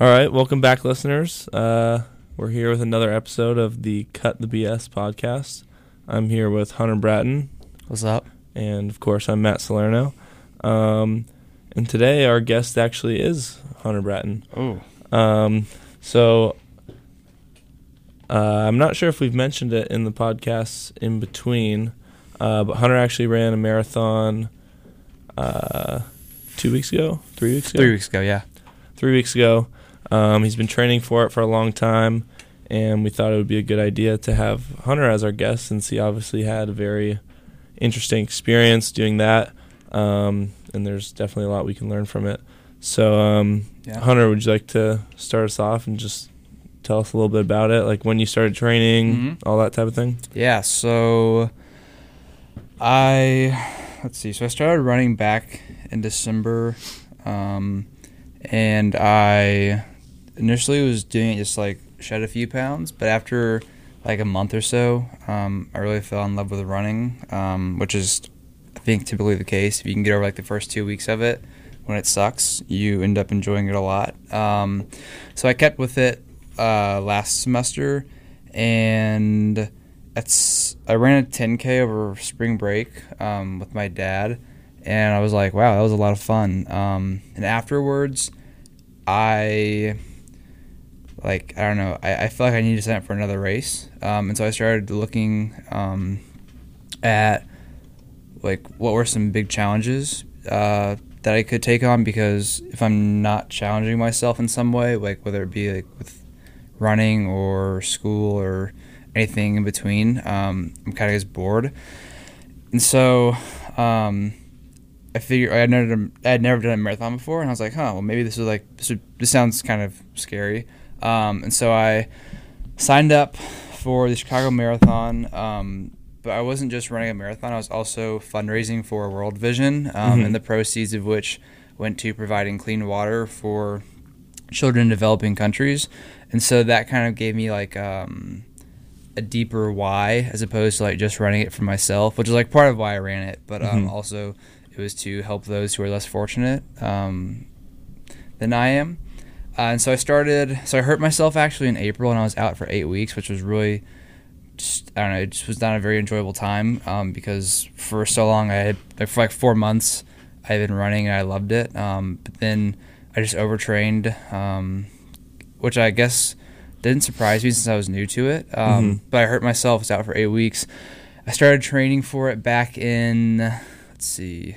All right, welcome back, listeners. Uh, we're here with another episode of the Cut the BS podcast. I'm here with Hunter Bratton, What's up? and of course, I'm Matt Salerno. Um, and today, our guest actually is Hunter Bratton. Oh, Um, so, uh, I'm not sure if we've mentioned it in the podcasts in between, uh, but Hunter actually ran a marathon uh, two weeks ago, three weeks ago, three weeks ago, yeah. three weeks ago. Um, he's been training for it for a long time, and we thought it would be a good idea to have Hunter as our guest since he obviously had a very interesting experience doing that. Um, and there's definitely a lot we can learn from it. So, um, Yeah. Hunter, would you like to start us off and just tell us a little bit about it, like when you started training, Mhm. all that type of thing? Yeah, so I let's see. So I started running back in December, um, and I initially was doing it just like shed a few pounds, but after like a month or so, um, I really fell in love with running, um, which is I think typically the case. If you can get over like the first two weeks of it, when it sucks, you end up enjoying it a lot. Um, so I kept with it uh, last semester, and I ran a 10k over spring break um, with my dad, and I was like, wow, that was a lot of fun. Um, and afterwards, I like I don't know, I, I felt like I needed to sign up for another race, um, and so I started looking um, at like what were some big challenges uh, that I could take on because if I'm not challenging myself in some way, like whether it be like with running or school or anything in between, um, I'm kind of just bored. And so um, I figured I had never done, I had never done a marathon before, and I was like, huh, well maybe this is like this, would, this sounds kind of scary. Um, and so I signed up for the Chicago Marathon. Um, but I wasn't just running a marathon; I was also fundraising for World Vision, um, Mhm. and the proceeds of which went to providing clean water for children in developing countries. And so that kind of gave me like um, a deeper why, as opposed to like just running it for myself, which is like part of why I ran it. But um, Mhm. also, it was to help those who are less fortunate um, than I am. Uh, and so I started. So I hurt myself actually in April, and I was out for eight weeks, which was really just I don't know. It just was not a very enjoyable time um, because for so long I had like for like four months I had been running and I loved it. Um, but then I just overtrained, um, which I guess didn't surprise me since I was new to it. Um, Mhm. But I hurt myself. Was out for eight weeks. I started training for it back in let's see,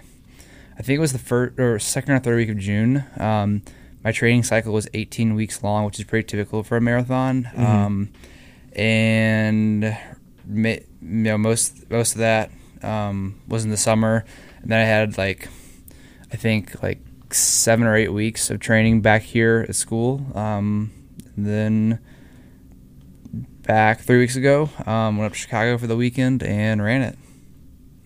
I think it was the first or second or third week of June. Um, my training cycle was 18 weeks long, which is pretty typical for a marathon. Mhm. Um, and you know most most of that um, was in the summer, and then I had like I think like seven or eight weeks of training back here at school. Um, then back three weeks ago, um, went up to Chicago for the weekend and ran it.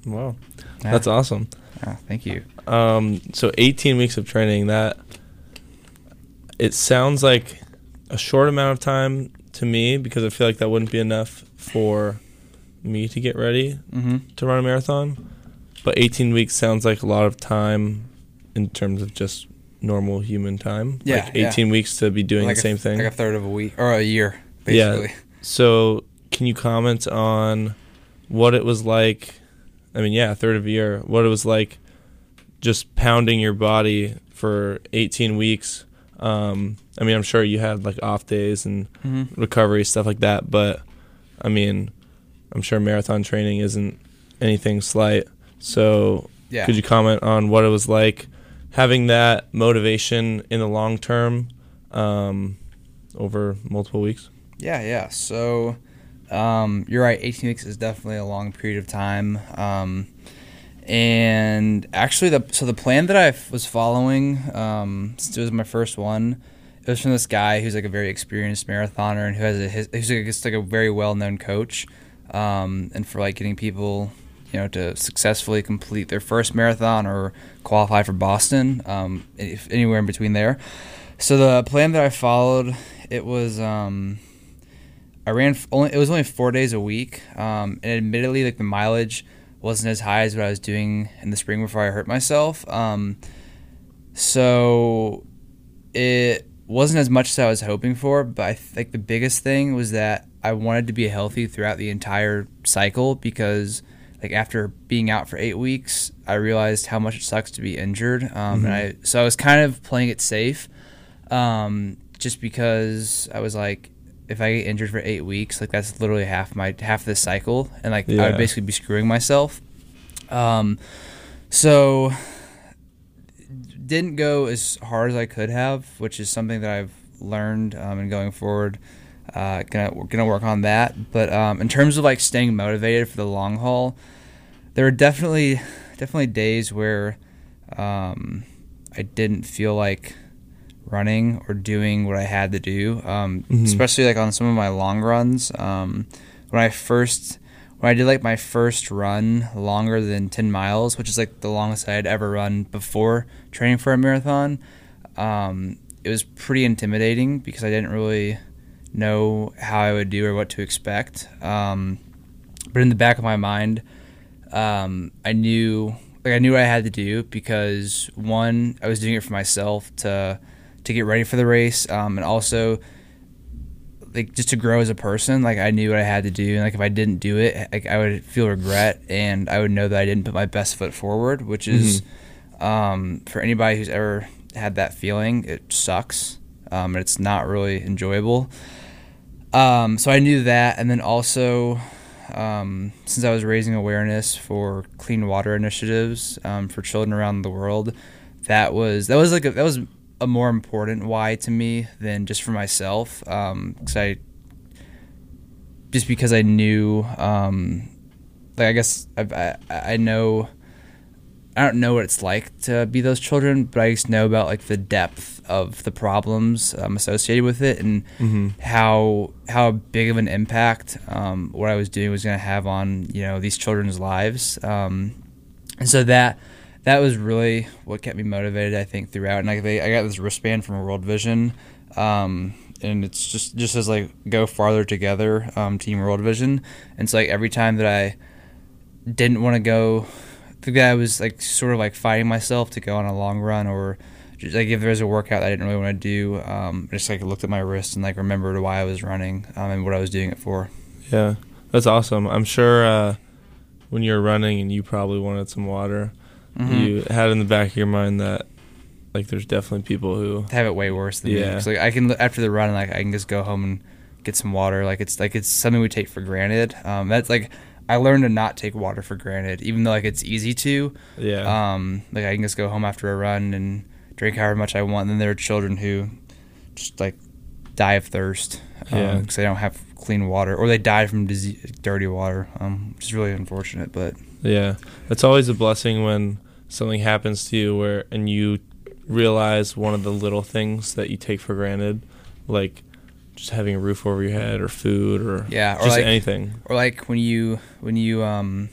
Wow, Yeah. that's awesome. Yeah, thank you. Um, so 18 weeks of training. That it sounds like a short amount of time to me because I feel like that wouldn't be enough for me to get ready Mm-hmm. to run a marathon. But 18 weeks sounds like a lot of time in terms of just normal human time. Yeah, like yeah. 18 weeks to be doing like the a- same thing. like a third of a week or a year, basically. Yeah. So, can you comment on what it was like? I mean, yeah, a third of a year. What it was like just pounding your body for 18 weeks. Um, I mean, I'm sure you had like off days and Mm-hmm. recovery stuff like that, but I mean, I'm sure marathon training isn't anything slight. So, Yeah. could you comment on what it was like having that motivation in the long term um, over multiple weeks? Yeah, yeah. So um, you're right. 18 weeks is definitely a long period of time. Um, and actually, the so the plan that I was following, um, since it was my first one, it was from this guy who's like a very experienced marathoner and who has a his, who's like, just like a very well known coach. Um, and for like getting people, you know, to successfully complete their first marathon or qualify for Boston, um, if anywhere in between there. So the plan that I followed, it was um, I ran only it was only four days a week, um, and admittedly, like the mileage wasn't as high as what I was doing in the spring before I hurt myself. Um, so it wasn't as much as I was hoping for, but I think the biggest thing was that I wanted to be healthy throughout the entire cycle because like after being out for eight weeks, I realized how much it sucks to be injured. Um, Mm-hmm. And I so I was kind of playing it safe, um, just because I was like, if I get injured for eight weeks, like that's literally half my half the cycle, and like I would basically be screwing myself. Um, so didn't go as hard as I could have, which is something that I've learned um, and going forward. Uh, gonna gonna work on that. But um, in terms of like staying motivated for the long haul, there were definitely definitely days where um, I didn't feel like running or doing what I had to do. Um, Mhm. Especially like on some of my long runs. Um, when I first when I did like my first run longer than 10 miles, which is like the longest I had ever run before training for a marathon, um, it was pretty intimidating because I didn't really know how I would do or what to expect. Um, but in the back of my mind, um, I knew like I knew what I had to do because one, I was doing it for myself to to get ready for the race, um, and also like just to grow as a person. Like I knew what I had to do, and like if I didn't do it, like I would feel regret, and I would know that I didn't put my best foot forward, which is um, for anybody who's ever had that feeling, it sucks. Um, and it's not really enjoyable. Um, so I knew that, and then also, um, since I was raising awareness for clean water initiatives um, for children around the world, that was that was like a, that was a more important why to me than just for myself. Because I just because I knew, um, like I guess I, I I know. I don't know what it's like to be those children, but I just know about like the depth of the problems um, associated with it and Mm-hmm. how how big of an impact um, what I was doing was going to have on you know these children's lives. Um, and so that that was really what kept me motivated. I think throughout, and like they, I got this wristband from World Vision, um, and it's just just as like go farther together, um, Team World Vision. And so like every time that I didn't want to go, the guy was like sort of like fighting myself to go on a long run or just, like if there was a workout that I didn't really want to do, um, I just like looked at my wrist and like remembered why I was running um, and what I was doing it for. Yeah, that's awesome. I'm sure uh, when you were running and you probably wanted some water, Mhm. you had in the back of your mind that like there's definitely people who have it way worse than me. Yeah. 'Cause, like I can after the run, like I can just go home and get some water. Like it's like it's something we take for granted. Um, that's like I learned to not take water for granted, even though like it's easy to. yeah Um, like I can just go home after a run and drink however much I want. And then there are children who just like die of thirst Yeah. because they don't have clean water, or they die from disease, dirty water, um, which is really unfortunate. But yeah. It's always a blessing when something happens to you where and you realize one of the little things that you take for granted, like just having a roof over your head or food or Yeah, or just like- anything. or like when you when you um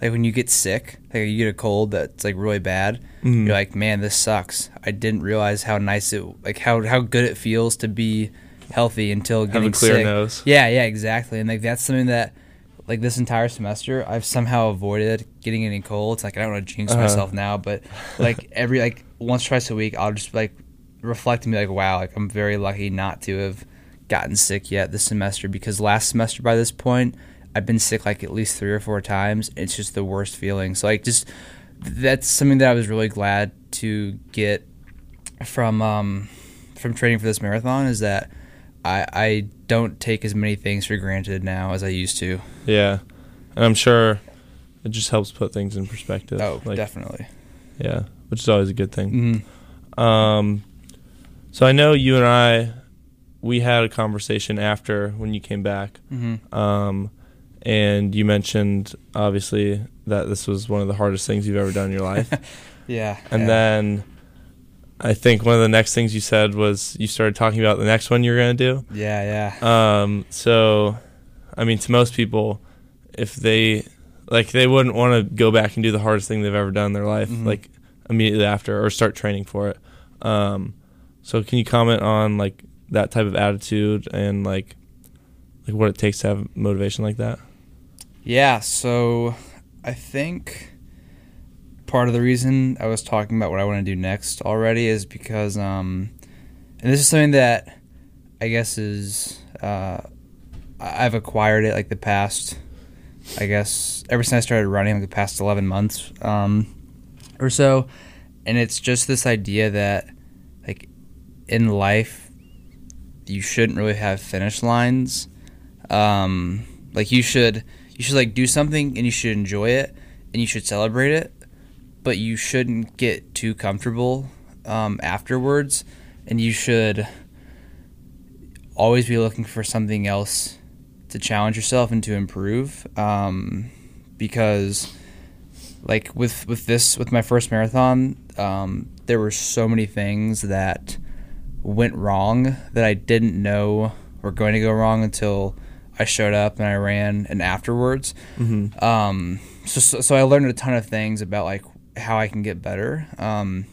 like when you get sick like you get a cold that's like really bad Mhm. you're like man this sucks i didn't realize how nice it like how how good it feels to be healthy until Have getting a clear sick nose. yeah yeah exactly and like that's something that like this entire semester i've somehow avoided getting any colds like i don't want to jinx Uh-huh. myself now but like every like once twice a week i'll just like reflect and be like wow like i'm very lucky not to have gotten sick yet this semester because last semester by this point I've been sick like at least three or four times. It's just the worst feeling. So like just that's something that I was really glad to get from um, from training for this marathon is that I I don't take as many things for granted now as I used to. Yeah. And I'm sure it just helps put things in perspective. Oh, like, definitely. Yeah, which is always a good thing. hmm Um, so I know you and I, we had a conversation after when you came back, hmm um, and you mentioned obviously that this was one of the hardest things you've ever done in your life, Yeah. and yeah. then I think one of the next things you said was you started talking about the next one you're gonna do. yeah, yeah. Um, so, I mean, to most people, if they like, they wouldn't want to go back and do the hardest thing they've ever done in their life, Mhm. like immediately after, or start training for it. Um, so, can you comment on like that type of attitude and like like what it takes to have motivation like that? Yeah, so I think part of the reason I was talking about what I want to do next already is because um, and this is something that I guess is uh, I've acquired it like the past, I guess ever since I started running, like the past eleven months um, or so, and it's just this idea that like in life you shouldn't really have finish lines. Um, like you should you should like do something and you should enjoy it and you should celebrate it, but you shouldn't get too comfortable um, afterwards, and you should always be looking for something else to challenge yourself and to improve. Um, because like with with this with my first marathon, um, there were so many things that went wrong that I didn't know were going to go wrong until I showed up and I ran and afterwards. Mm-hmm. Um, so, so so I learned a ton of things about like how I can get better, um,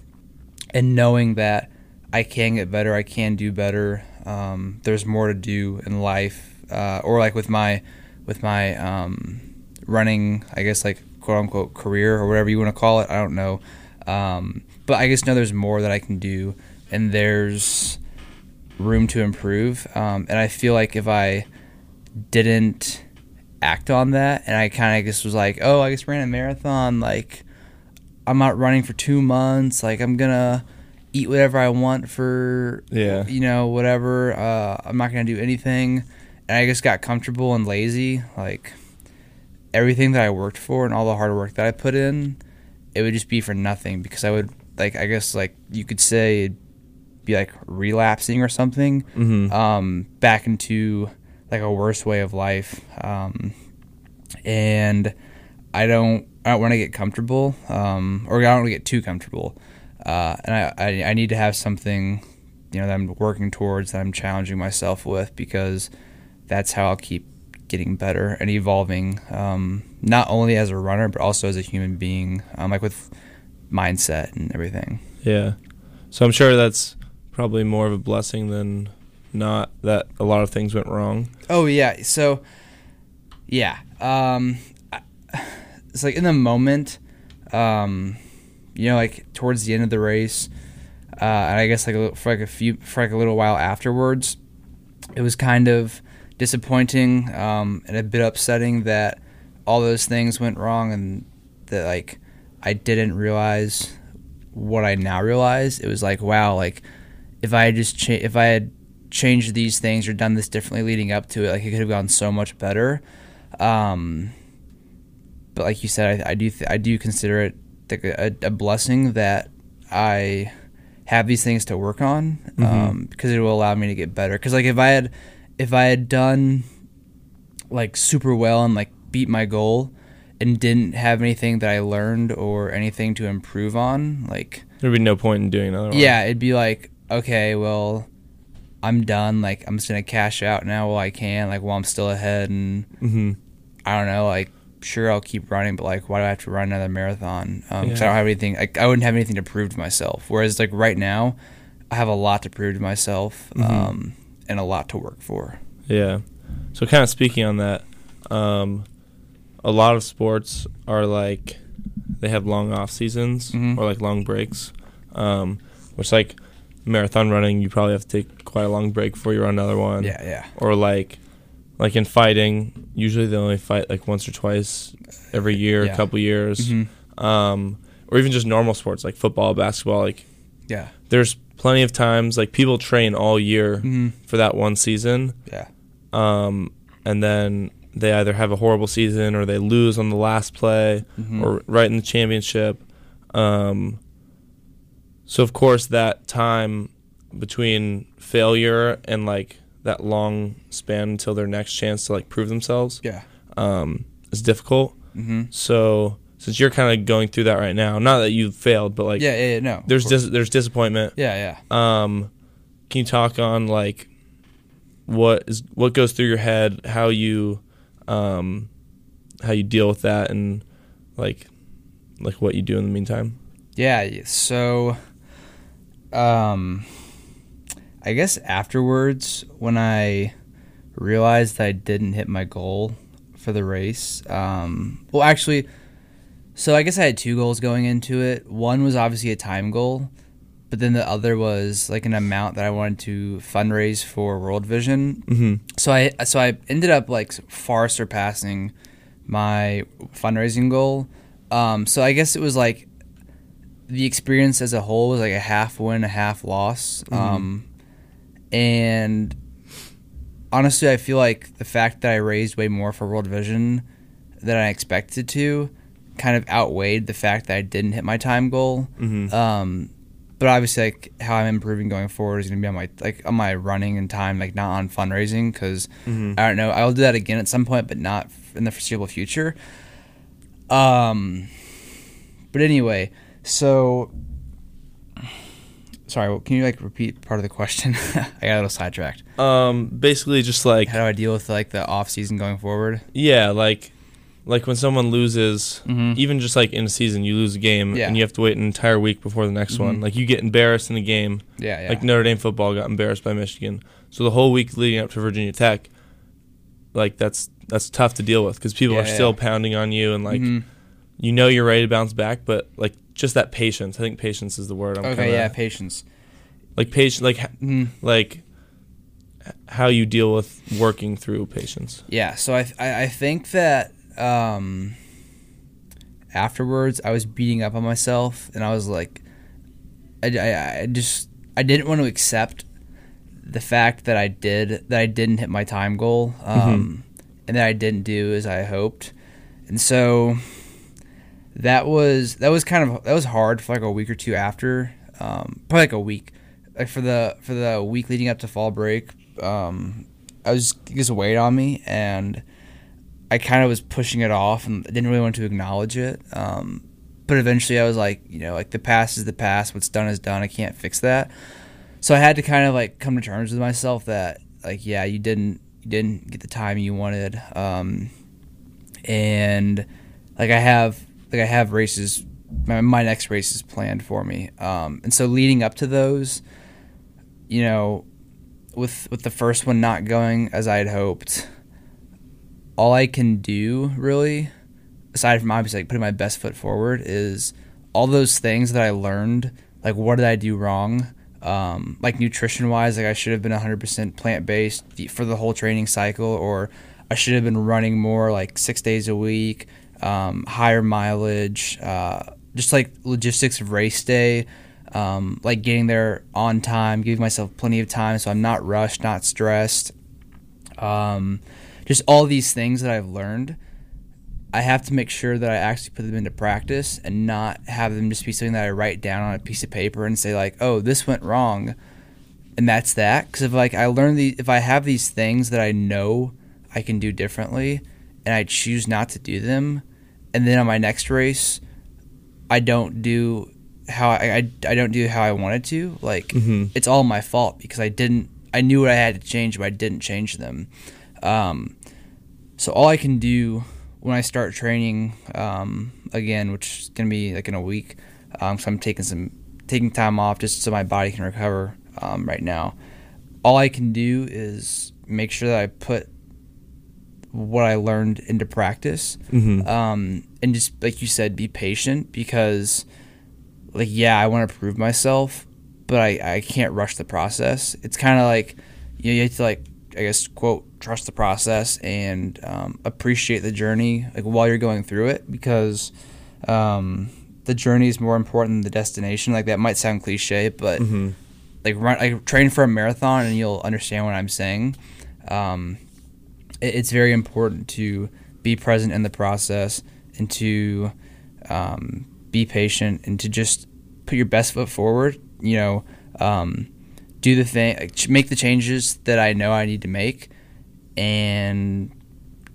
and knowing that I can get better, I can do better. Um, there's more to do in life, uh, or like with my with my um, running, I guess like quote unquote career or whatever you want to call it. I don't know, um, but I just know there's more that I can do, and there's room to improve. Um, and I feel like if I didn't act on that and I kind of just was like, oh, I just ran a marathon. Like, I'm not running for two months. Like, I'm going to eat whatever I want for, Yeah. you know, whatever. Uh, I'm not going to do anything. And I just got comfortable and lazy. Like, everything that I worked for and all the hard work that I put in, it would just be for nothing because I would, like, I guess, like, you could say it'd be like relapsing or something Mm-hmm. um, back into like a worse way of life. Um, and I don't I don't want to get comfortable, um, or I don't want to get too comfortable. Uh, and I, I I need to have something, you know, that I'm working towards that I'm challenging myself with because that's how I'll keep getting better and evolving. Um, not only as a runner but also as a human being, um, like with mindset and everything. Yeah. So I'm sure that's probably more of a blessing than not that a lot of things went wrong. Oh yeah. So yeah. Um I- it's like in the moment um you know like towards the end of the race uh and I guess like a, for like a few for like a little while afterwards it was kind of disappointing um and a bit upsetting that all those things went wrong and that like I didn't realize what I now realize. It was like wow, like if I had just cha- if I had changed these things or done this differently leading up to it, like it could have gone so much better. Um, but like you said, I, I do th- I do consider it like a, a blessing that I have these things to work on um, because it will allow me to get better. Because like if I had if I had done like super well and like beat my goal and didn't have anything that I learned or anything to improve on, like There'd be no point in doing another one. yeah, it'd be like, okay, well, I'm done. Like, I'm just gonna cash out now while I can, like while I'm still ahead, and Mm-hmm. I don't know, like, sure, I'll keep running, but like, why do I have to run another marathon? Because I Yeah. don't have anything. Like, I wouldn't have anything to prove to myself. Whereas, like right now, I have a lot to prove to myself, Mhm. um, and a lot to work for. Yeah. So kind of speaking on that, um, a lot of sports are like they have long off seasons Mhm. or like long breaks, um, which like marathon running you probably have to take quite a long break before you run another one. Yeah, yeah, Or like like in fighting, usually they only fight like once or twice every year, Yeah. a couple years. hmm Um, or even just normal sports like football, basketball. Like yeah, there's plenty of times like people train all year hmm for that one season yeah, um, and then they either have a horrible season or they lose on the last play Mhm. or right in the championship. Um, so of course that time between failure and like that long span until their next chance to like prove themselves yeah, um, is difficult. Mm-hmm. So since you're kind of going through that right now, not that you've failed, but like yeah, yeah, yeah, no, there's dis- there's disappointment. yeah, yeah. Um, can you talk on like what is what goes through your head, how you um, how you deal with that, and like like what you do in the meantime? Yeah, so um I guess afterwards when I realized I didn't hit my goal for the race, um well actually so I guess I had two goals going into it. One was obviously a time goal, but then the other was like an amount that I wanted to fundraise for World Vision. Mm-hmm. So I so I ended up like far surpassing my fundraising goal. Um, so I guess it was like the experience as a whole was like a half win, a half loss. Um, and honestly, I feel like the fact that I raised way more for World Vision than I expected to kind of outweighed the fact that I didn't hit my time goal. Mhm. Um, but obviously, like how I'm improving going forward is going to be on my like on my running and time, like not on fundraising because Mhm. I don't know. I'll do that again at some point, but not in the foreseeable future. Um, but anyway, so sorry. Can you like repeat part of the question? I got a little sidetracked. Um, basically, just like How do I deal with like the off season going forward? yeah, like like when someone loses, Mhm. even just like in a season, you lose a game Yeah. and you have to wait an entire week before the next one. Mhm. Like you get embarrassed in a game, Yeah, yeah. like Notre Dame football got embarrassed by Michigan. So the whole week leading up to Virginia Tech, like that's that's tough to deal with because people Yeah, are still pounding on you and like Mhm. you know you're ready to bounce back, but like just that patience. I think patience is the word. I'm okay, kinda, yeah, patience. like patience, like Mhm. like how you deal with working through patience. Yeah, so I I, I think that um, afterwards I was beating up on myself, and I was like, I, I, I just I didn't want to accept the fact that I did that I didn't hit my time goal, um, and that I didn't do as I hoped, and so that was that was kind of that was hard for like a week or two after, um, probably like a week, like for the for the week leading up to fall break. Um, I was just weighed on me, and I kind of was pushing it off, and didn't really want to acknowledge it. Um, but eventually, I was like, you know, like the past is the past. What's done is done. I can't fix that. So I had to kind of like come to terms with myself that, like, yeah, you didn't you didn't get the time you wanted, um, and like I have like I have races. My, my next race is planned for me, um, and so leading up to those, you know, with with the first one not going as I had hoped, all I can do really, aside from obviously like putting my best foot forward, is all those things that I learned. Like what did I do wrong? Um, like nutrition wise, like I should have been 100% plant based for the whole training cycle, or I should have been running more like six days a week, um, higher mileage, uh, just like logistics of race day um, like getting there on time, giving myself plenty of time so I'm not rushed, not stressed. Um, just all these things that I've learned, I have to make sure that I actually put them into practice and not have them just be something that I write down on a piece of paper and say like, "Oh, this went wrong," and that's that. Because if like I learn the, if I have these things that I know I can do differently, and I choose not to do them, and then on my next race, I don't do how I, I, I don't do how I wanted to, like Mhm. it's all my fault because I didn't I knew what I had to change, but I didn't change them. Um, so all I can do when I start training um, again, which is gonna be like in a week, um, so I'm taking some taking time off just so my body can recover um, right now. All I can do is make sure that I put what I learned into practice Mhm. um, and just like you said, be patient because, like, yeah, I want to prove myself, but I, I can't rush the process. It's kind of like you, know, you have to like I guess quote trust the process and um, appreciate the journey like while you're going through it because um, the journey is more important than the destination. Like that might sound cliche, but Mhm. like run like train for a marathon and you'll understand what I'm saying. Um, it's very important to be present in the process and to um, be patient and to just put your best foot forward. You know, um, do the thing, make the changes that I know I need to make, and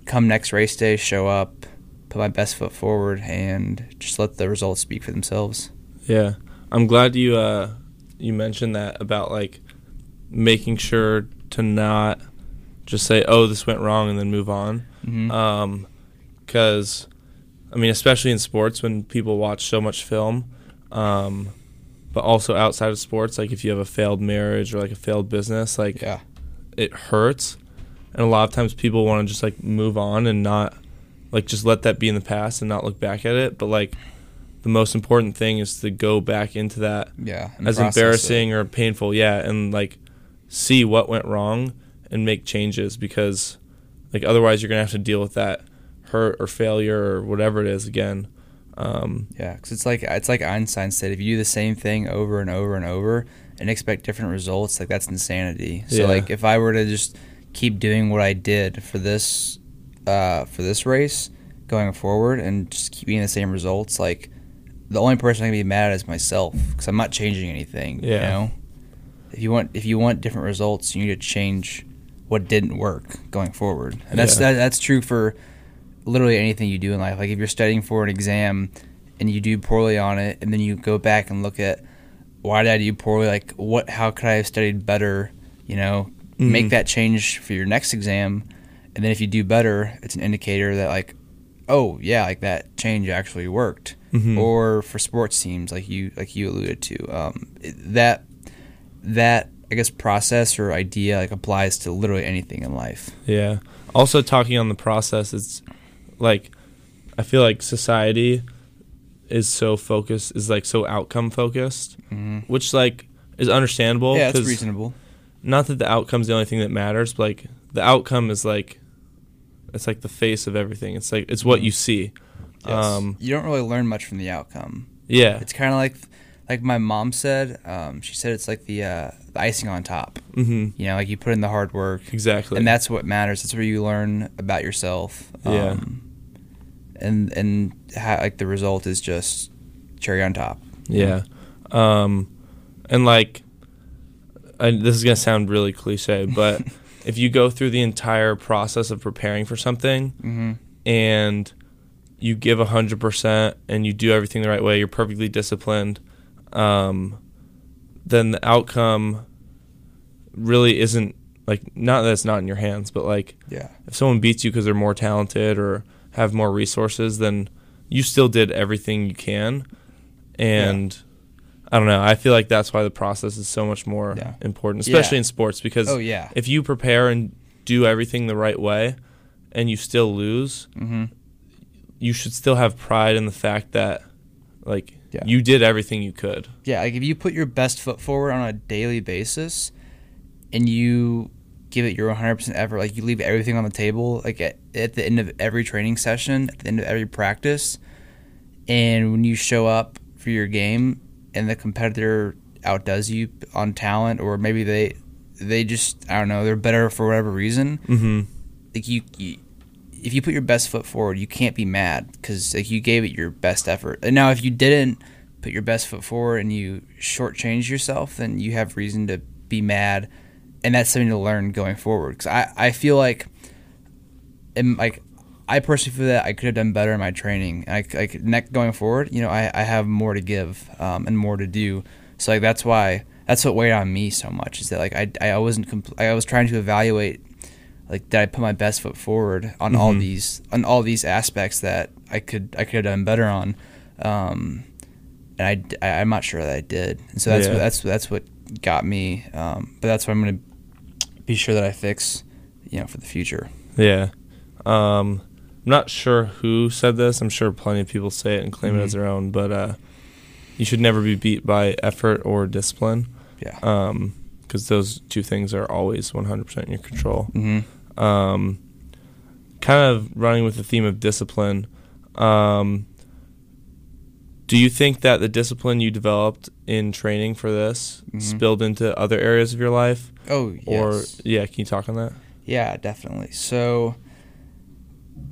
come next race day, show up, put my best foot forward, and just let the results speak for themselves. Yeah, I'm glad you uh you mentioned that about like making sure to not just say, "Oh, this went wrong," and then move on. Mhm. Um, because I mean, especially in sports, when people watch so much film, um, but also outside of sports, like if you have a failed marriage or like a failed business, like Yeah. it hurts, and a lot of times people want to just like move on and not like just let that be in the past and not look back at it. But like the most important thing is to go back into that Yeah. as process it. embarrassing or painful, yeah, and like see what went wrong and make changes because like otherwise you're gonna have to deal with that hurt or failure or whatever it is again. Um, Yeah, because it's like it's like Einstein said: if you do the same thing over and over and over and expect different results, like that's insanity. So Yeah. like if I were to just keep doing what I did for this uh, for this race going forward and just keep getting the same results, like the only person I can be mad at is myself because I'm not changing anything. You Yeah. know, if you want if you want different results, you need to change what didn't work going forward, and that's Yeah. that, that's true for literally anything you do in life. Like if you're studying for an exam and you do poorly on it, and then you go back and look at why did I do poorly? Like what? How could I have studied better? You know, Mhm. make that change for your next exam, and then if you do better, it's an indicator that like, oh yeah, like that change actually worked. Mhm. Or for sports teams, like you like you alluded to, um, that that I guess process or idea like applies to literally anything in life. Yeah. Also, talking on the process, it's like I feel like society is so focused, is like so outcome focused, hmm which like is understandable. yeah, it's reasonable. Not that the outcome's the only thing that matters, but like the outcome is like it's like the face of everything. It's like it's what you see. Yes. Um, you don't really learn much from the outcome. yeah. It's kind of like like my mom said. Um, she said it's like the, uh, the icing on top. hmm You know, like you put in the hard work, Exactly. and that's what matters. That's where you learn about yourself. Yeah. Um, and and how, like the result is just cherry on top. Yeah. Um, and like, I, this is gonna sound really cliche, but if you go through the entire process of preparing for something Mm-hmm. and you give hundred percent and you do everything the right way, you're perfectly disciplined, um, then the outcome really isn't like not that it's not in your hands, but like Yeah. if someone beats you because they're more talented or have more resources, then you still did everything you can. And I don't know. I feel like that's why the process is so much more Yeah. important, especially Yeah. in sports, because Oh yeah. if you prepare and do everything the right way and you still lose, Mm-hmm. you should still have pride in the fact that like Yeah. you did everything you could. Yeah, like if you put your best foot forward on a daily basis and you give it your 100% effort, like you leave everything on the table, like at, at the end of every training session, at the end of every practice, and when you show up for your game and the competitor outdoes you on talent or maybe they they just I don't know, they're better for whatever reason, Mm-hmm. like you, you if you put your best foot forward, you can't be mad because like you gave it your best effort. And now if you didn't put your best foot forward and you shortchange yourself, then you have reason to be mad, and that's something to learn going forward. Because I I feel like, and like. I personally feel that I could have done better in my training. I, like next going forward, you know, I, I have more to give um, and more to do. So like that's why that's what weighed on me so much is that like I, I wasn't compl- I was trying to evaluate like did I put my best foot forward on all Mhm. these on all these aspects that I could I could have done better on, um, and I'm not sure that I did. And so that's Yeah. what, that's that's what got me. Um, but that's what I'm gonna be sure that I fix, you know, for the future. Yeah. Um, I'm not sure who said this. I'm sure plenty of people say it and claim it as Mhm. their own, but uh, you should never be beat by effort or discipline Yeah. because those two things are always 100% in your control. Mm-hmm. Um, kind of running with the theme of discipline, um, do you think that the discipline you developed in training for this Mhm. spilled into other areas of your life? Oh Or, yeah, can you talk on that? Yeah, definitely. So,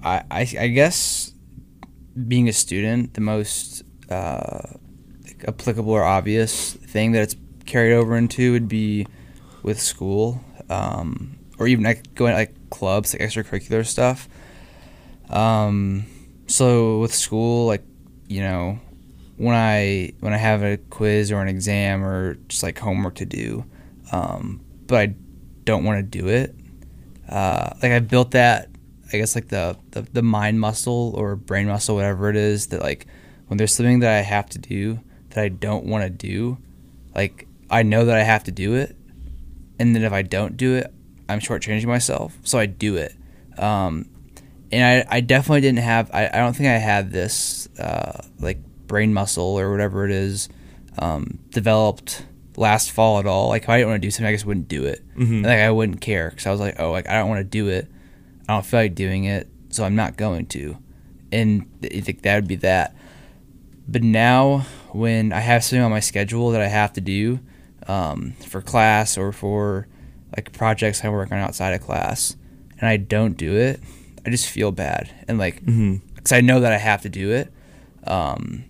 I, I, I guess being a student, the most uh, applicable or obvious thing that it's carried over into would be with school, um, or even like going like clubs, like extracurricular stuff. Um, so with school, like you know, when I when I have a quiz or an exam or just like homework to do, um, but I don't want to do it. Uh, like I built that, I guess like the, the the mind muscle or brain muscle, whatever it is, that like when there's something that I have to do that I don't want to do, like I know that I have to do it, and then if I don't do it, I'm shortchanging myself, so I do it. Um, and I, I definitely didn't have I, I don't think I had this uh, like brain muscle or whatever it is um, developed last fall at all. Like if I didn't want to do something, I just wouldn't do it. Mhm. And, like I wouldn't care because I was like, oh, like I don't want to do it. I don't feel like doing it, so I'm not going to. And I think that would be that. But now, when I have something on my schedule that I have to do um, for class or for like projects I work on outside of class, and I don't do it, I just feel bad and like because I know that I have to do it. Um,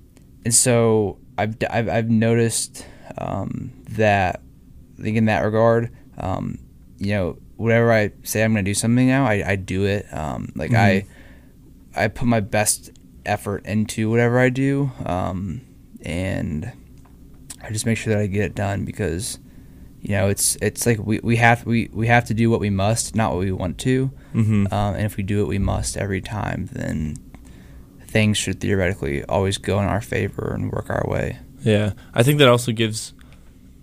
and so I've, I've, I've noticed um, that, I think in that regard, um, you know, whatever I say I'm going to do something now, I, I do it. Um, like I, I put my best effort into whatever I do, um, and I just make sure that I get it done because, you know, it's it's like we, we have we, we have to do what we must, not what we want to. Mhm. Um, and if we do what we must every time, then things should theoretically always go in our favor and work our way. Yeah, I think that also gives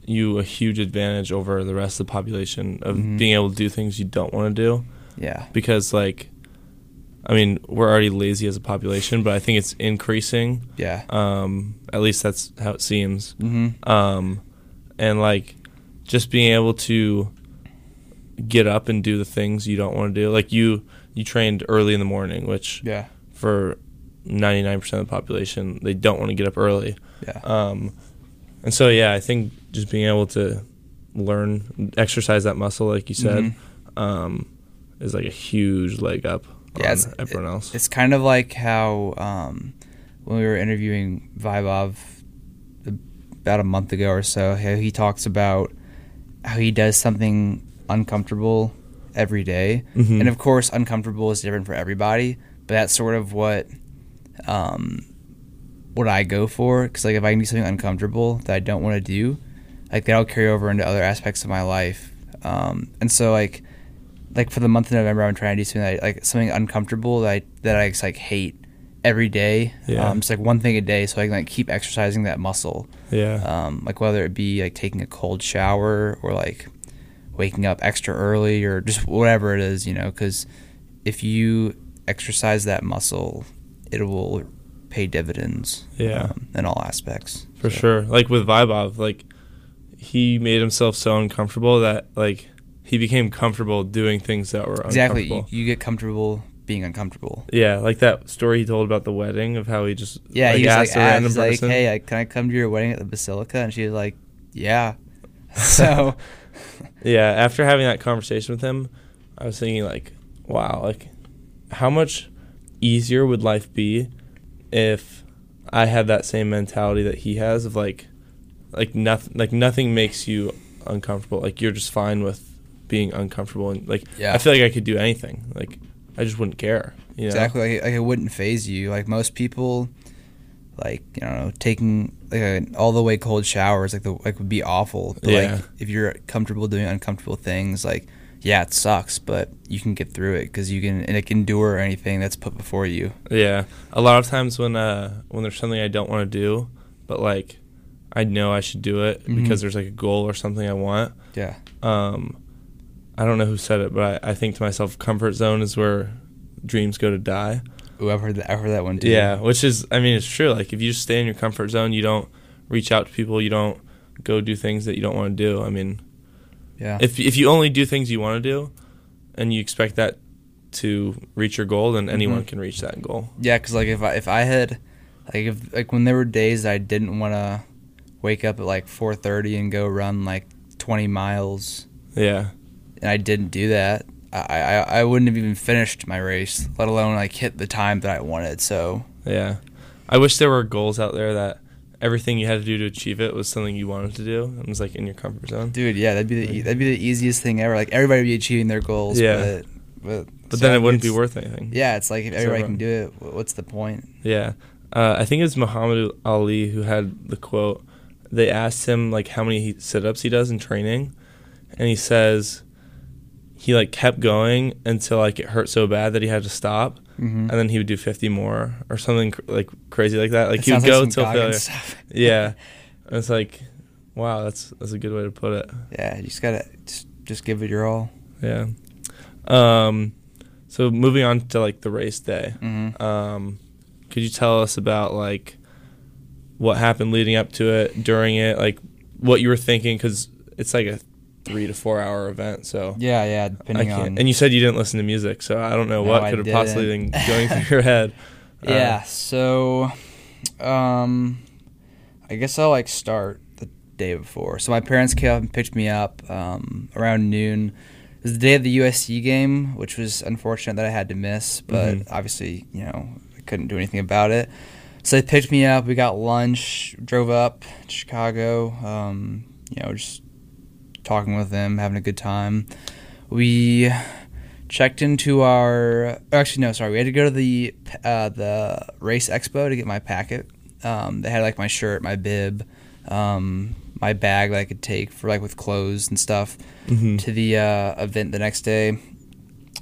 you a huge advantage over the rest of the population of Mhm. being able to do things you don't want to do Yeah. because like I mean, we're already lazy as a population, but I think it's increasing. Yeah. Um, at least that's how it seems. Mm-hmm. Um, and like just being able to get up and do the things you don't want to do. Like you, you trained early in the morning, which Yeah. for 99% of the population, they don't want to get up early. Yeah. Um, and so, yeah, I think just being able to learn, exercise that muscle, like you said, Mhm. um, is like a huge leg up Yeah, on it's- everyone else. It's kind of like how um, when we were interviewing Vibov about a month ago or so, how he talks about how he does something uncomfortable every day. Mhm. And of course, uncomfortable is different for everybody, but that's sort of what um, what I go for. Because like if I can do something uncomfortable that I don't want to do, like that'll carry over into other aspects of my life. Um, and so like like for the month of November, I'm trying to do something that I, like something uncomfortable that I that I just, like hate every day. Yeah. Um, just like one thing a day, so I can like keep exercising that muscle. yeah. Um, like whether it be like taking a cold shower or like waking up extra early or just whatever it is, you know, because if you exercise that muscle, it will pay dividends. Yeah. um, in all aspects. For So, sure. Like with Vibov, like he made himself so uncomfortable that like he became comfortable doing things that were uncomfortable. Exactly. You, you get comfortable being uncomfortable. Yeah, like that story he told about the wedding of how he just Yeah, like, he was asked like, a random he's like, hey, I, can I come to your wedding at the Basilica? And she was like, yeah. So, Yeah, after having that conversation with him, I was thinking like, wow, like how much easier would life be if I had that same mentality that he has of like like nothing like nothing makes you uncomfortable. Like you're just fine with being uncomfortable and like Yeah. I feel like I could do anything. Like I just wouldn't care. You know? exactly. Like, like it wouldn't phase you. Like most people, like, you know, taking like a, all the way cold showers, like, the, like would be awful. But Yeah. like, if you're comfortable doing uncomfortable things, like, yeah, it sucks, but you can get through it because you can and it can endure anything that's put before you. Yeah, a lot of times when uh when there's something I don't want to do, but like I know I should do it Mhm. because there's like a goal or something I want. Yeah. Um, I don't know who said it, but I, I think to myself, comfort zone is where dreams go to die. Ooh, I've heard that. I've heard that one too. Yeah, which is I mean it's true. Like if you just stay in your comfort zone, you don't reach out to people, you don't go do things that you don't want to do. I mean, Yeah. if if you only do things you want to do, and you expect that to reach your goal, then anyone Mhm. can reach that goal. Yeah, because like if I if I had like if like when there were days I didn't want to wake up at like four thirty and go run like twenty miles, Yeah. And I didn't do that, I, I I wouldn't have even finished my race, let alone like hit the time that I wanted. So Yeah. I wish there were goals out there that everything you had to do to achieve it was something you wanted to do and was like in your comfort zone. dude, yeah, that'd be the that'd be the easiest thing ever. Like everybody would be achieving their goals, Yeah. but but, But then it wouldn't be worth anything. Yeah, it's like if everybody wrong. can do it, what's the point? Yeah. Uh, I think it was Muhammad Ali who had the quote. They asked him like how many he- sit-ups he does in training, and he says he like kept going until like it hurt so bad that he had to stop, Mm-hmm. and then he would do 50 more or something cr- like crazy like that. Like he would go till failure. Yeah. And it's like, wow, that's that's a good way to put it. yeah, you just gotta just, just give it your all. Yeah. Um, so moving on to like the race day. Mm-hmm. Um, could you tell us about like what happened leading up to it, during it, like what you were thinking, because it's like a three to four hour event. So Yeah, yeah, I depending on. And you said you didn't listen to music, so I don't know No, what I could have possibly been going through your head. Uh, yeah, so um I guess I'll like start the day before. So my parents came up and picked me up um around noon. It was the day of the USC game, which was unfortunate that I had to miss, but Mhm. obviously, you know, I couldn't do anything about it. So they picked me up, we got lunch, drove up to Chicago, um, you know, just talking with them, having a good time. We checked into our actually no sorry we had to go to the uh, the race expo to get my packet um, they had like my shirt my bib um, my bag that i could take for like with clothes and stuff mhm. to the uh, event the next day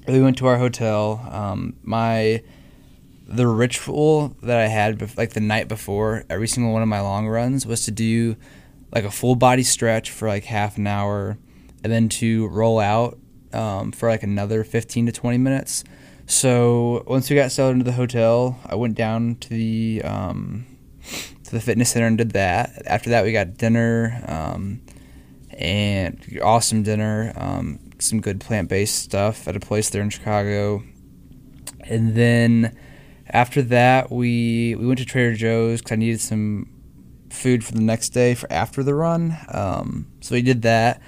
we went to our hotel um, my the ritual that i had like the night before every single one of my long runs was to do like a full body stretch for like half an hour and then to roll out um, for like another 15 to 20 minutes. So once we got settled into the hotel, I went down to the um, to the fitness center and did that. After that, we got dinner um, and awesome dinner, um, some good plant based stuff at a place there in Chicago. And then after that, we we went to Trader Joe's because I needed some food for the next day for after the run. Um, so we did that.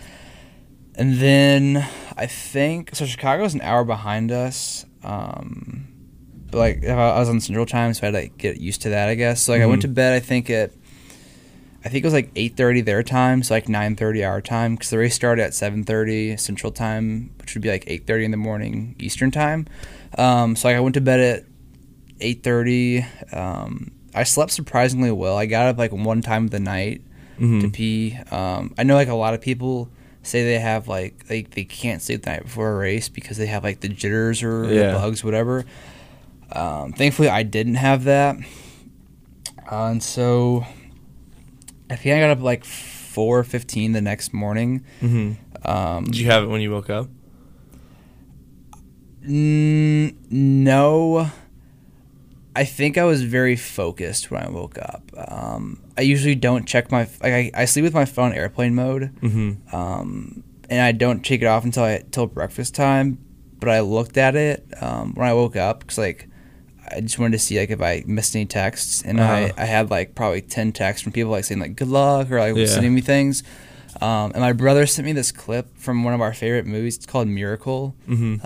And then I think so. Chicago's an hour behind us. Um, but like I was on Central Time, so I had to like get used to that. I guess. So like I went to bed. I think at I think it was like eight thirty their time, so like nine thirty our time, because the race started at seven thirty Central Time, which would be like eight thirty in the morning Eastern Time. Um, so like I went to bed at eight thirty. Um, I slept surprisingly well. I got up like one time of the night to Mhm. pee. Um, I know like a lot of people say they have like like they can't sleep the night before a race because they have like the jitters or Yeah. the bugs, whatever. Um, thankfully, I didn't have that, uh, and so I think I got up like four fifteen the next morning. Mhm. Um, Did you have it when you woke up? N- no. I think I was very focused when I woke up. Um, I usually don't check my. Like I, I sleep with my phone airplane mode, Mm-hmm. um, and I don't take it off until I till breakfast time. But I looked at it um, when I woke up because like I just wanted to see like if I missed any texts, and I, Uh-huh. I had like probably ten texts from people like saying like good luck or like Yeah. sending me things. Um, and my brother sent me this clip from one of our favorite movies. It's called Miracle. Mm-hmm.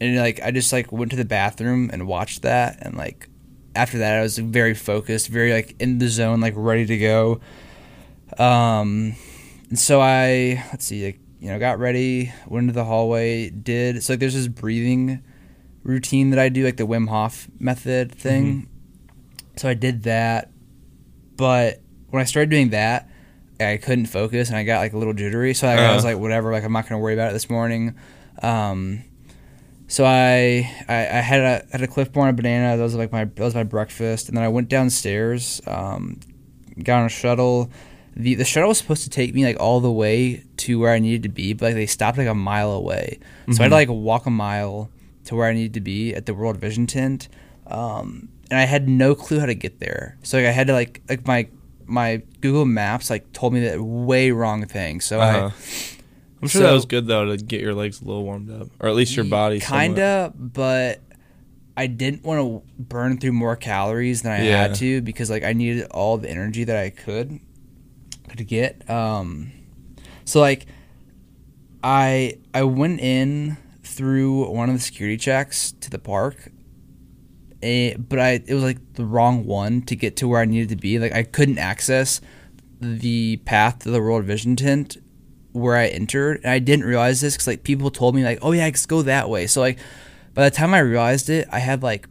And like I just like went to the bathroom and watched that, and like after that I was very focused, very like in the zone, like ready to go. Um, and so I let's see, like, you know, got ready, went into the hallway, did so like there's this breathing routine that I do, like the Wim Hof method thing. So I did that, but when I started doing that, I couldn't focus and I got like a little jittery. So like, I was like, whatever, like I'm not gonna worry about it this morning. Um, so I, I I had a had a Clif Bar and a banana. That was like my that was my breakfast, and then I went downstairs, um, got on a shuttle. the The shuttle was supposed to take me like all the way to where I needed to be, but like they stopped like a mile away. So I had to Mhm. like walk a mile to where I needed to be at the World Vision tent, um, and I had no clue how to get there. So like I had to like like my my Google Maps like told me that way wrong thing. So Uh-huh. I I'm sure that was good though to get your legs a little warmed up, or at least your body. Kinda, but I didn't want to burn through more calories than I Yeah. had to because like I needed all the energy that I could to get. Um, so like I I went in through one of the security checks to the park. eh, but I it was like the wrong one to get to where I needed to be. Like I couldn't access the path to the World Vision tent where I entered, and I didn't realize this because like people told me like, oh yeah, I just go that way. So like by the time I realized it, I had like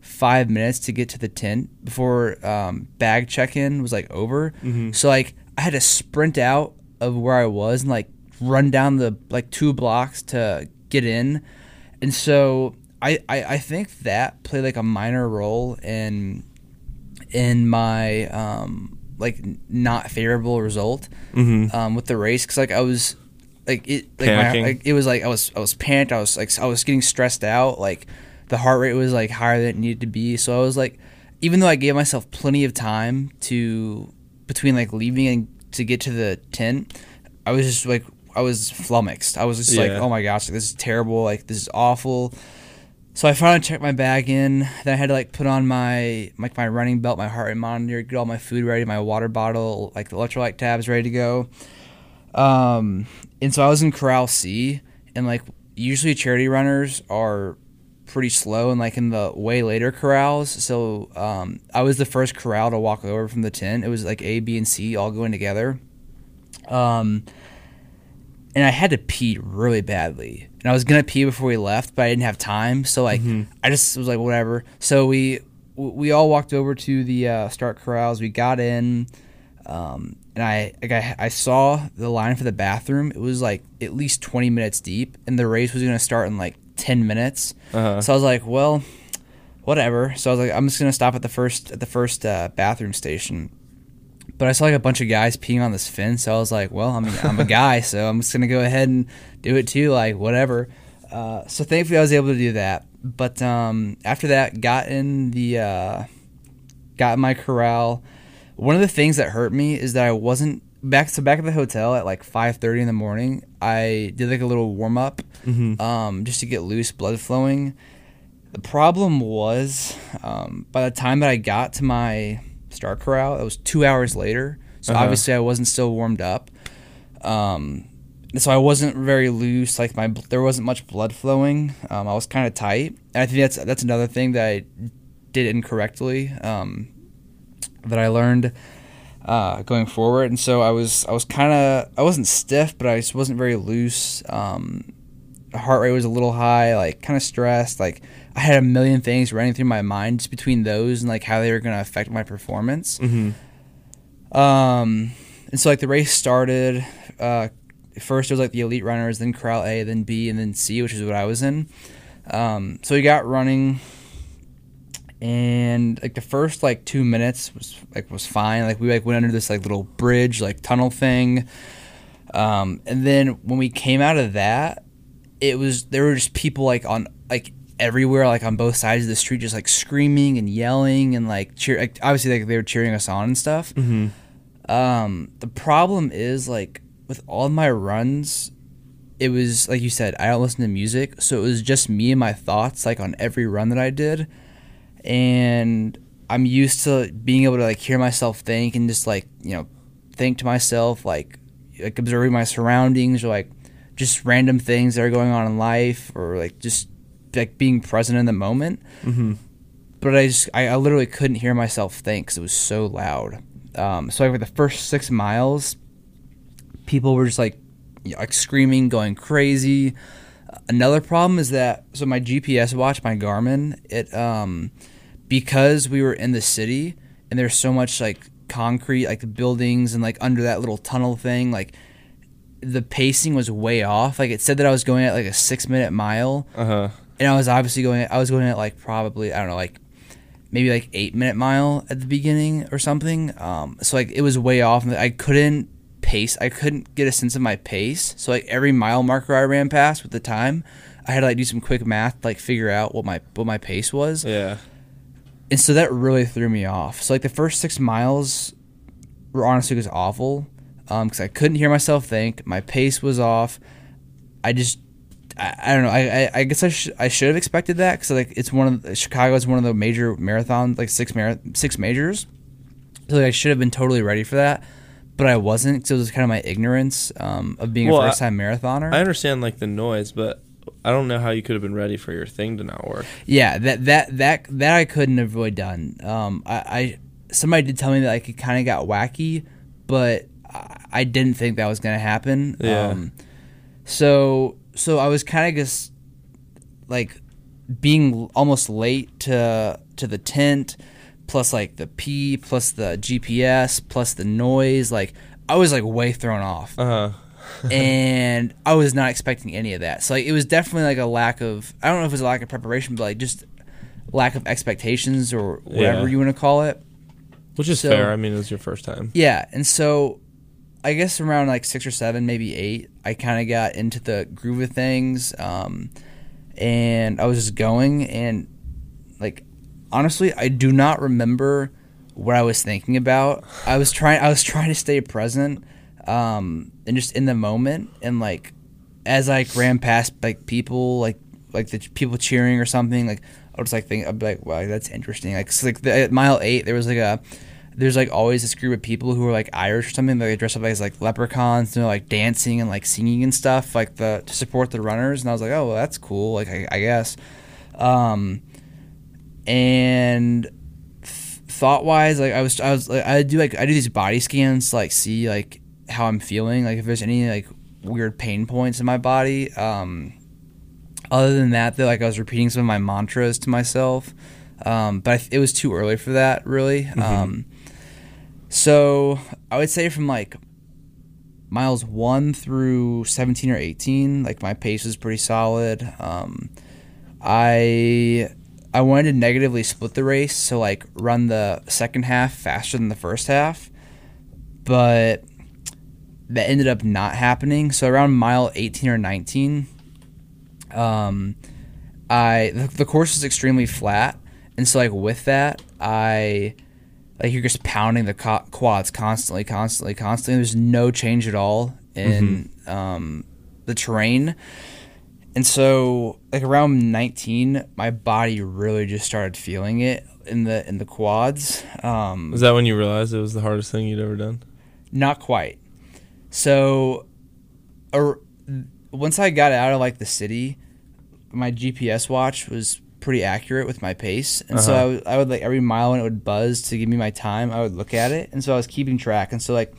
five minutes to get to the tent before um, bag check in was like over. Mhm. So like I had to sprint out of where I was and like run down the like two blocks to get in, and so I I, I think that played like a minor role in in my um like not favorable result Mm-hmm. um, with the race because like I was like it like, my, like it was like I was I was panicked I was like I was getting stressed out like the heart rate was like higher than it needed to be so I was like even though I gave myself plenty of time to between like leaving and to get to the tent, I was just like I was flummoxed. I was just like, oh my gosh, like, this is terrible. Like this is awful. So I finally checked my bag in. Then I had to like put on my like my running belt, my heart rate monitor, get all my food ready, my water bottle, like the electrolyte tabs ready to go. Um, and so I was in Corral C, and like usually charity runners are pretty slow and like in the way later corrals. So um, I was the first corral to walk over from the tent. It was like A, B, and C all going together. Um, and I had to pee really badly. And I was gonna pee before we left, but I didn't have time. So like, I just was like, whatever. So we we all walked over to the uh, start corrals. We got in, um, and I like I, I saw the line for the bathroom. It was like at least twenty minutes deep, and the race was gonna start in like ten minutes. Uh-huh. So I was like, well, whatever. So I was like, I'm just gonna stop at the first at the first uh, bathroom station. But I saw like a bunch of guys peeing on this fence. So I was like, well, I mean, I'm a guy, so I'm just gonna go ahead and do it too. Like whatever. Uh, so thankfully, I was able to do that. But um, after that, got in the uh, got in my corral. One of the things that hurt me is that I wasn't back. So back at the hotel at like 5:30 in the morning, I did like a little warm up, um, just to get loose blood flowing. The problem was, um, by the time that I got to my start corral, it was two hours later. So Uh-huh. obviously, I wasn't still warmed up. Um, so I wasn't very loose. Like my, there wasn't much blood flowing. Um, I was kind of tight. And I think that's that's another thing that I did incorrectly. Um, that I learned uh, going forward. And so I was I was kind of I wasn't stiff, but I just wasn't very loose. Um, heart rate was a little high, like kind of stressed. Like I had a million things running through my mind just between those and like how they were going to affect my performance. Mm-hmm. Um, and so like the race started. Uh, first it was like the elite runners, then corral A, then B, and then C, which is what I was in. Um, so we got running, and like the first like two minutes was like was fine. Like we like went under this like little bridge, like tunnel thing. Um, and then when we came out of that, it was there were just people like on like everywhere, like on both sides of the street, just like screaming and yelling and like cheer. Like, obviously, like they were cheering us on and stuff. Mm-hmm. Um, the problem is like with all my runs, it was like you said, I don't listen to music, so it was just me and my thoughts like on every run that I did, and I'm used to being able to like hear myself think and just like you know think to myself like like observing my surroundings or like just random things that are going on in life or like just like being present in the moment Mm-hmm. but I just I, I literally couldn't hear myself think because it was so loud. Um, so like for the first six miles, people were just like like screaming, going crazy. Another problem is that so my GPS watch, my Garmin, it um because we were in the city and there's so much like concrete, like the buildings and like under that little tunnel thing, like the pacing was way off. Like it said that I was going at like a six minute mile, Uh huh. And I was obviously going. I was going at like probably I don't know like maybe like eight minute mile at the beginning or something. Um, so like it was way off. I couldn't pace. I couldn't get a sense of my pace. So like every mile marker I ran past with the time, I had to like do some quick math, like figure out what my what my pace was. Yeah. And so that really threw me off. So like the first six miles were honestly was awful because I couldn't hear myself think. My pace was off. I just I, I don't know. I, I, I guess I, sh- I should have expected that because like it's one of the, Chicago is one of the major marathons, like six mar- six majors. So like, I should have been totally ready for that, but I wasn't because it was kind of my ignorance um, of being Well, a first time marathoner. I understand like the noise, but I don't know how you could have been ready for your thing to not work. Yeah, that that that that I couldn't have really done. Um, I, I somebody did tell me that like it kind of got wacky, but I, I didn't think that was gonna happen. Yeah. Um, so so I was kind of just like being almost late to to the tent, plus like the P, plus the GPS, plus the noise. Like I was like way thrown off Uh huh. and I was not expecting any of that. So like it was definitely like a lack of I don't know if it was a lack of preparation, but like just lack of expectations or whatever Yeah. you want to call it. Which is So- fair. I mean, it was your first time. Yeah, and so I guess around like six or seven, maybe eight, I kind of got into the groove of things, um, and I was just going, and like honestly, I do not remember what I was thinking about. I was trying. I was trying to stay present, um, and just in the moment. And like, as I ran past like people, like like the people cheering or something, like I was like think, I'd be like, wow, that's interesting. Like, so, like the, at mile eight, there was like a. There's like always this group of people who are like Irish or something. They dress up as like leprechauns, and they're like dancing and like singing and stuff, like the to support the runners. And I was like, oh, well, that's cool. Like I, I guess. Um, and thought wise, like I was, I was, like, I do like I do these body scans to like see like how I'm feeling, like if there's any like weird pain points in my body. Um, other than that, though, like I was repeating some of my mantras to myself, um, but I, it was too early for that, really. Mm-hmm. Um, so I would say from like miles one through 17 or 18, like my pace was pretty solid. Um, I I wanted to negatively split the race, so like run the second half faster than the first half, but that ended up not happening. So around mile 18 or 19, um, I the, the course is extremely flat, and so like with that, I like you're just pounding the co- quads constantly, constantly, constantly. There's no change at all in mm-hmm. um, the terrain. And so, like around 19, my body really just started feeling it in the in the quads. Um, was that when you realized it was the hardest thing you'd ever done? Not quite. So, or, once I got out of like the city, my GPS watch was pretty accurate with my pace, and uh-huh. so I would, would like every mile when it would buzz to give me my time, I would look at it, and so I was keeping track. And so like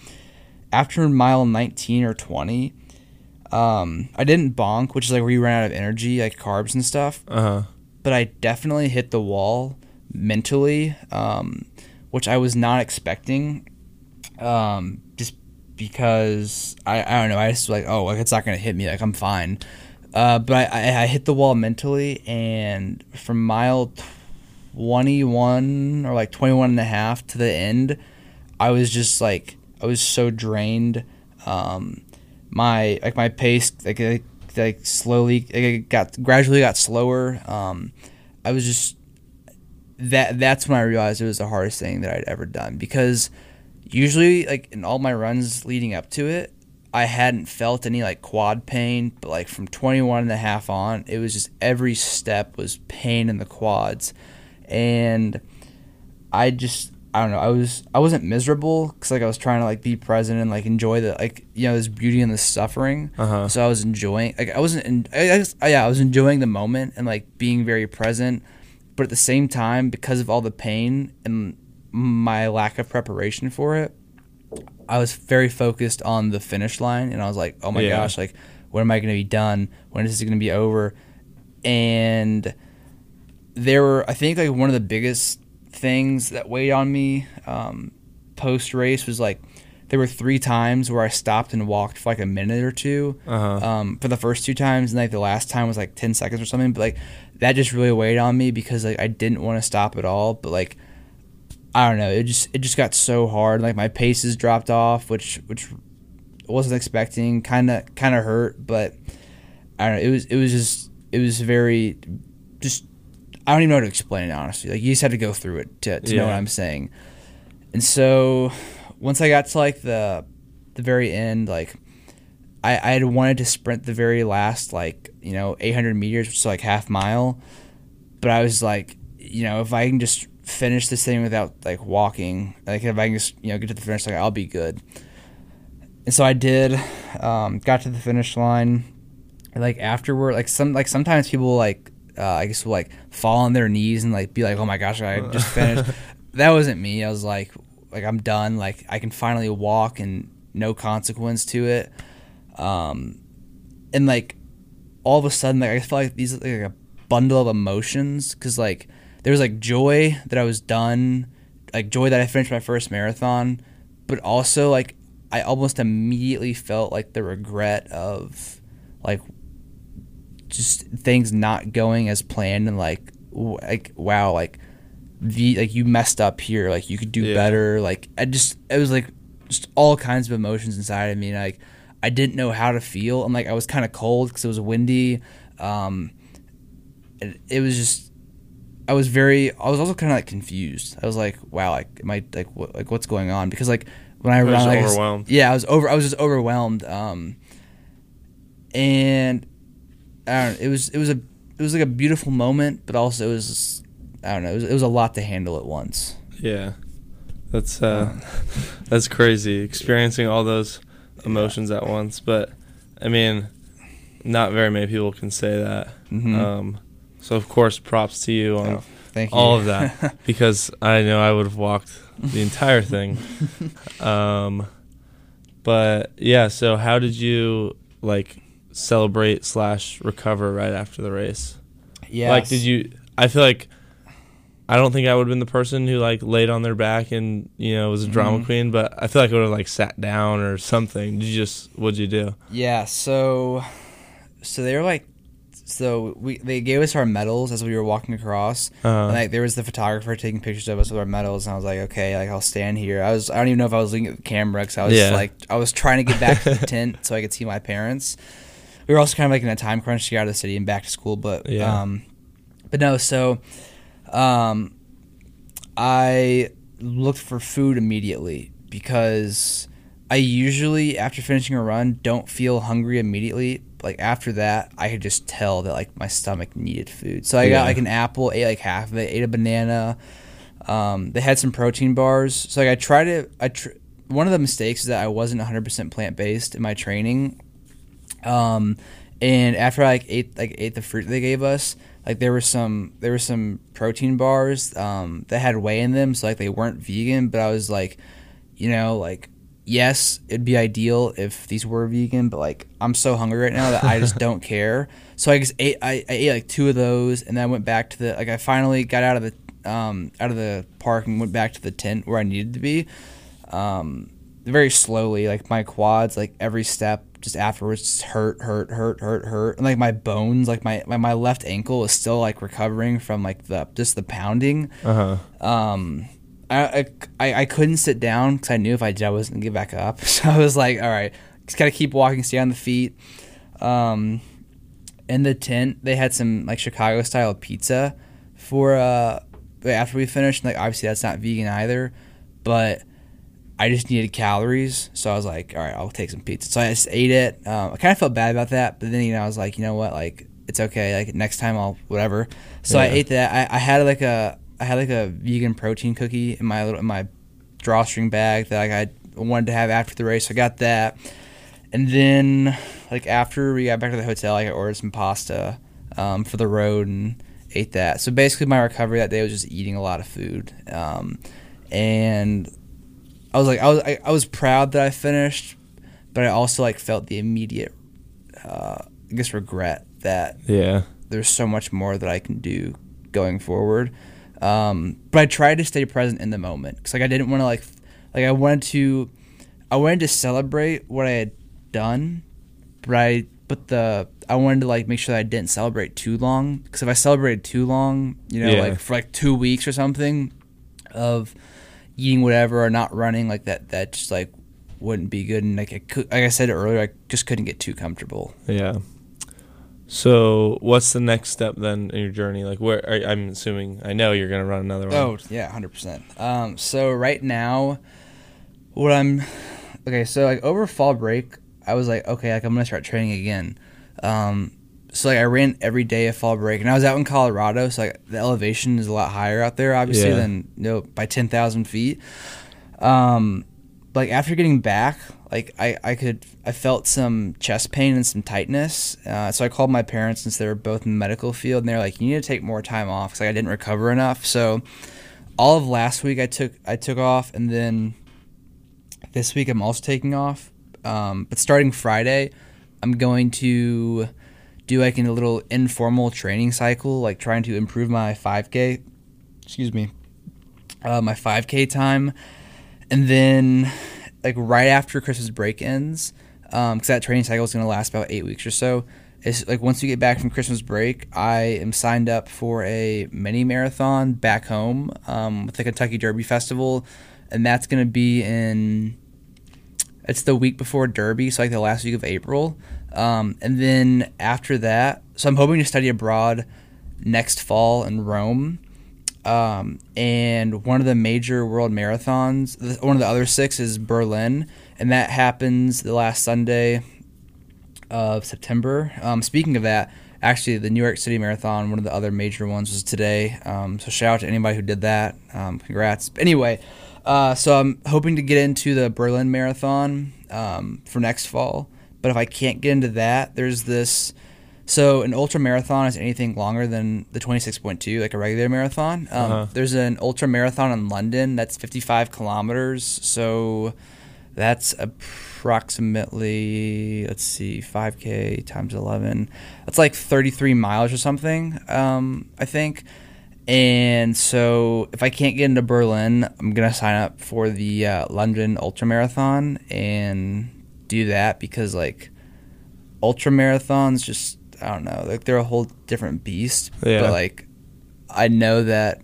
after mile 19 or 20 um, I didn't bonk, which is like where you run out of energy, like carbs and stuff. Uh-huh. But I definitely hit the wall mentally, um, which I was not expecting. Um, just because I, I don't know, I just like, oh, like it's not gonna hit me, like I'm fine. Uh, but I, I, hit the wall mentally, and from mile 21 or like 21 and a half to the end, I was just like, I was so drained. Um, my like my pace like like slowly like got gradually got slower. Um, I was just that that's when I realized it was the hardest thing that I'd ever done because usually like in all my runs leading up to it, I hadn't felt any like quad pain, but like from 21 and a half on, it was just every step was pain in the quads. And I just I don't know. I was I wasn't miserable because like I was trying to like be present and like enjoy the like you know this beauty and the suffering. Uh-huh. So I was enjoying like I wasn't in, I, I just, yeah I was enjoying the moment and like being very present, but at the same time because of all the pain and my lack of preparation for it, I was very focused on the finish line and I was like oh my yeah. gosh like when am I going to be done? When is this going to be over? And there were I think like one of the biggest things that weighed on me um, post race was like there were three times where I stopped and walked for like a minute or 2 uh-huh. um, for the first two times, and like the last time was like ten seconds or something. But like that just really weighed on me because like I didn't want to stop at all. But like I don't know, it just it just got so hard. Like my paces dropped off, which which wasn't expecting. Kind of kind of hurt, but I don't know. It was it was just it was very just I don't even know how to explain it honestly. Like you just had to go through it to, to yeah. know what I'm saying. And so once I got to like the the very end, like I, I had wanted to sprint the very last like, you know, 800 meters, which is like half mile. But I was like, you know, if I can just finish this thing without like walking, like if I can just, you know, get to the finish line, I'll be good. And so I did, um, got to the finish line. Like afterward, like some, like sometimes people like uh, I guess will like fall on their knees and like be like, "Oh my gosh, I just finished." that wasn't me. I was like, like I'm done. Like I can finally walk and no consequence to it. Um, and like all of a sudden, like I felt like these like a bundle of emotions because like there was like joy that I was done, like joy that I finished my first marathon, but also like I almost immediately felt like the regret of like just things not going as planned and like like wow like the like you messed up here like you could do yeah. better like I just it was like just all kinds of emotions inside of me and like I didn't know how to feel and like I was kind of cold because it was windy um it, it was just I was very I was also kind of like confused. I was like, wow, like am I like what like what's going on? Because like when I was run, like, overwhelmed. yeah, I was over. I was just overwhelmed. Um, and I don't. know, It was it was a it was like a beautiful moment, but also it was I don't know. It was, it was a lot to handle at once. Yeah, that's uh, that's crazy. Experiencing all those emotions at once, but I mean, not very many people can say that. Mhm. Um, so of course, props to you on Oh, you. all of that because I know I would have walked the entire thing. Um, but yeah, so how did you like celebrate slash recover right after the race? yeah. Like, did you? I feel like I don't think I would have been the person who like laid on their back and you know was a drama Mhm. queen, but I feel like I would have like sat down or something. Did you just? What'd you do? Yeah, so so they were like so we they gave us our medals as we were walking across. Uh, and like there was the photographer taking pictures of us with our medals and I was like, okay, like I'll stand here. I was I don't even know if I was looking at the camera cuz I was Yeah. like I was trying to get back to the tent so I could see my parents. We were also kind of like in a time crunch to get out of the city and back to school, but Yeah. um but no, so um I looked for food immediately because I usually after finishing a run don't feel hungry immediately. Like after that, I could just tell that like my stomach needed food. So I Yeah. got like an apple, ate like half of it, ate a banana. Um, they had some protein bars. So like I tried to I tr- one of the mistakes is that I wasn't 100% plant based in my training. Um, and after I like ate like ate the fruit they gave us, like there were some there were some protein bars um, that had whey in them, so like they weren't vegan. But I was like, you know, like yes, it'd be ideal if these were vegan, but like I'm so hungry right now that I just don't care. So I just ate I, I ate like two of those, and then I went back to the like I finally got out of the um, out of the park and went back to the tent where I needed to be. Um, very slowly, like my quads, like every step just afterwards just hurt, hurt, hurt, hurt, hurt. And like my bones, like my, my, my left ankle is still like recovering from like the just the pounding. uh huh. Um, I, I, I couldn't sit down because I knew if I did, I wasn't gonna get back up. So I was like, all right, just gotta keep walking, stay on the feet. Um, in the tent, they had some like Chicago style pizza for uh after we finished. Like obviously that's not vegan either, but I just needed calories, so I was like, all right, I'll take some pizza. So I just ate it. Um, I kind of felt bad about that, but then you know I was like, you know what, like it's okay. Like next time I'll whatever. So I ate that. I, I had like a I had like a vegan protein cookie in my little in my drawstring bag that like, I wanted to have after the race. So I got that, and then like after we got back to the hotel, like, I ordered some pasta um, for the road and ate that. So basically, my recovery that day was just eating a lot of food, um, and I was like, I was I, I was proud that I finished, but I also like felt the immediate, uh, I guess, regret that Yeah. there's so much more that I can do going forward. Um, but I tried to stay present in the moment because like I didn't want to like like I wanted to I wanted to celebrate what I had done, but I but the I wanted to like make sure that I didn't celebrate too long because if I celebrated too long, you know, Yeah. like for like two weeks or something of eating whatever or not running like that that just like wouldn't be good and like I could, like I said earlier I just couldn't get too comfortable. Yeah. So, what's the next step then in your journey? Like, where are, I'm assuming I know you're gonna run another one. Oh yeah, hundred percent. Um, so right now, what I'm okay. So like over fall break, I was like, okay, like I'm gonna start training again. Um, so like I ran every day of fall break, and I was out in Colorado, so like the elevation is a lot higher out there, obviously, Yeah. than you know by ten thousand feet. Um, like after getting back, like I, I could I felt some chest pain and some tightness. Uh, so I called my parents since they were both in the medical field, and they're like, "You need to take more time off because like, I didn't recover enough." So all of last week I took I took off, and then this week I'm also taking off. Um, but starting Friday, I'm going to do like a little informal training cycle, like trying to improve my 5K. Excuse me, uh, my 5K time, and then like right after Christmas break ends, because that training cycle is going to last about eight weeks or so. It's like once you get back from Christmas break, I am signed up for a mini marathon back home um, with the Kentucky Derby Festival, and that's going to be in. It's the week before Derby, so like the last week of April, um, and then after that, so I'm hoping to study abroad next fall in Rome, um, and one of the major world marathons, one of the other six is Berlin, and that happens the last Sunday of September. Um, speaking of that, actually, the New York City Marathon, one of the other major ones, was today. Um, so shout out to anybody who did that. Um, congrats. But anyway, uh, so I'm hoping to get into the Berlin Marathon um, for next fall. But if I can't get into that, there's this. So an ultra marathon is anything longer than the 26.2, like a regular marathon. Um, Uh-huh. There's an ultra marathon in London that's 55 kilometers. So that's approximately let's see, 5k times 11. That's like 33 miles or something. Um, I think. And so, if I can't get into Berlin, I'm gonna sign up for the uh, London Ultra Marathon and do that because like ultra marathons, just I don't know, like they're a whole different beast. Yeah. But like, I know that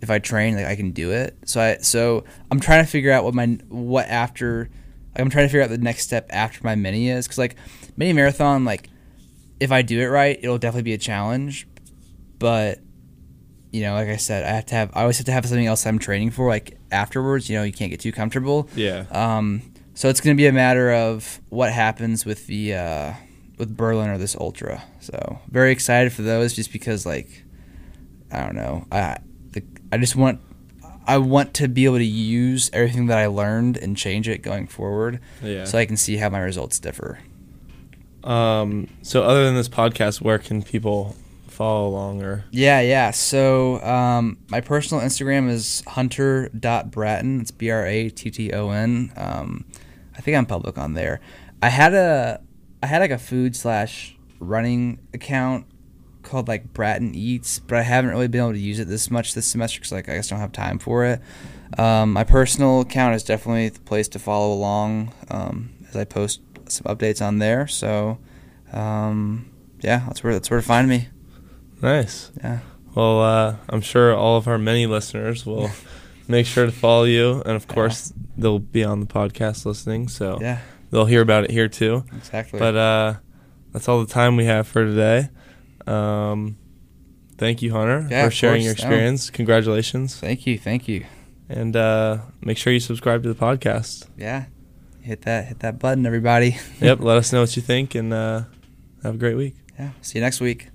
if I train, like I can do it. So I so I'm trying to figure out what my what after. Like, I'm trying to figure out the next step after my mini is because like mini marathon, like if I do it right, it'll definitely be a challenge. But you know, like I said, I have to have. I always have to have something else I'm training for. Like afterwards, you know, you can't get too comfortable. Yeah. Um, so it's going to be a matter of what happens with the uh, with Berlin or this ultra. So very excited for those, just because like I don't know, I the, I just want I want to be able to use everything that I learned and change it going forward, Yeah. so I can see how my results differ. Um, so other than this podcast, where can people follow along or Yeah, yeah. So um, my personal Instagram is hunter.bratton. It's B R A T T O N. Um, I think I'm public on there. I had a I had like a food slash running account called like Bratton Eats, but I haven't really been able to use it this much this semester because like I just don't have time for it. Um, my personal account is definitely the place to follow along um, as I post some updates on there. So um, yeah, that's where that's where to find me. nice? Yeah. Well, uh, I'm sure all of our many listeners will make sure to follow you, and of Yeah. course they'll be on the podcast listening, so Yeah, they'll hear about it here too. exactly. But uh, that's all the time we have for today. Um, thank you, Hunter, Yeah, for sharing your No. experience. Congratulations, thank you, thank you. and uh, make sure you subscribe to the podcast. Yeah, hit that hit that button, everybody. yep, let us know what you think, and uh, have a great week. Yeah. See you next week.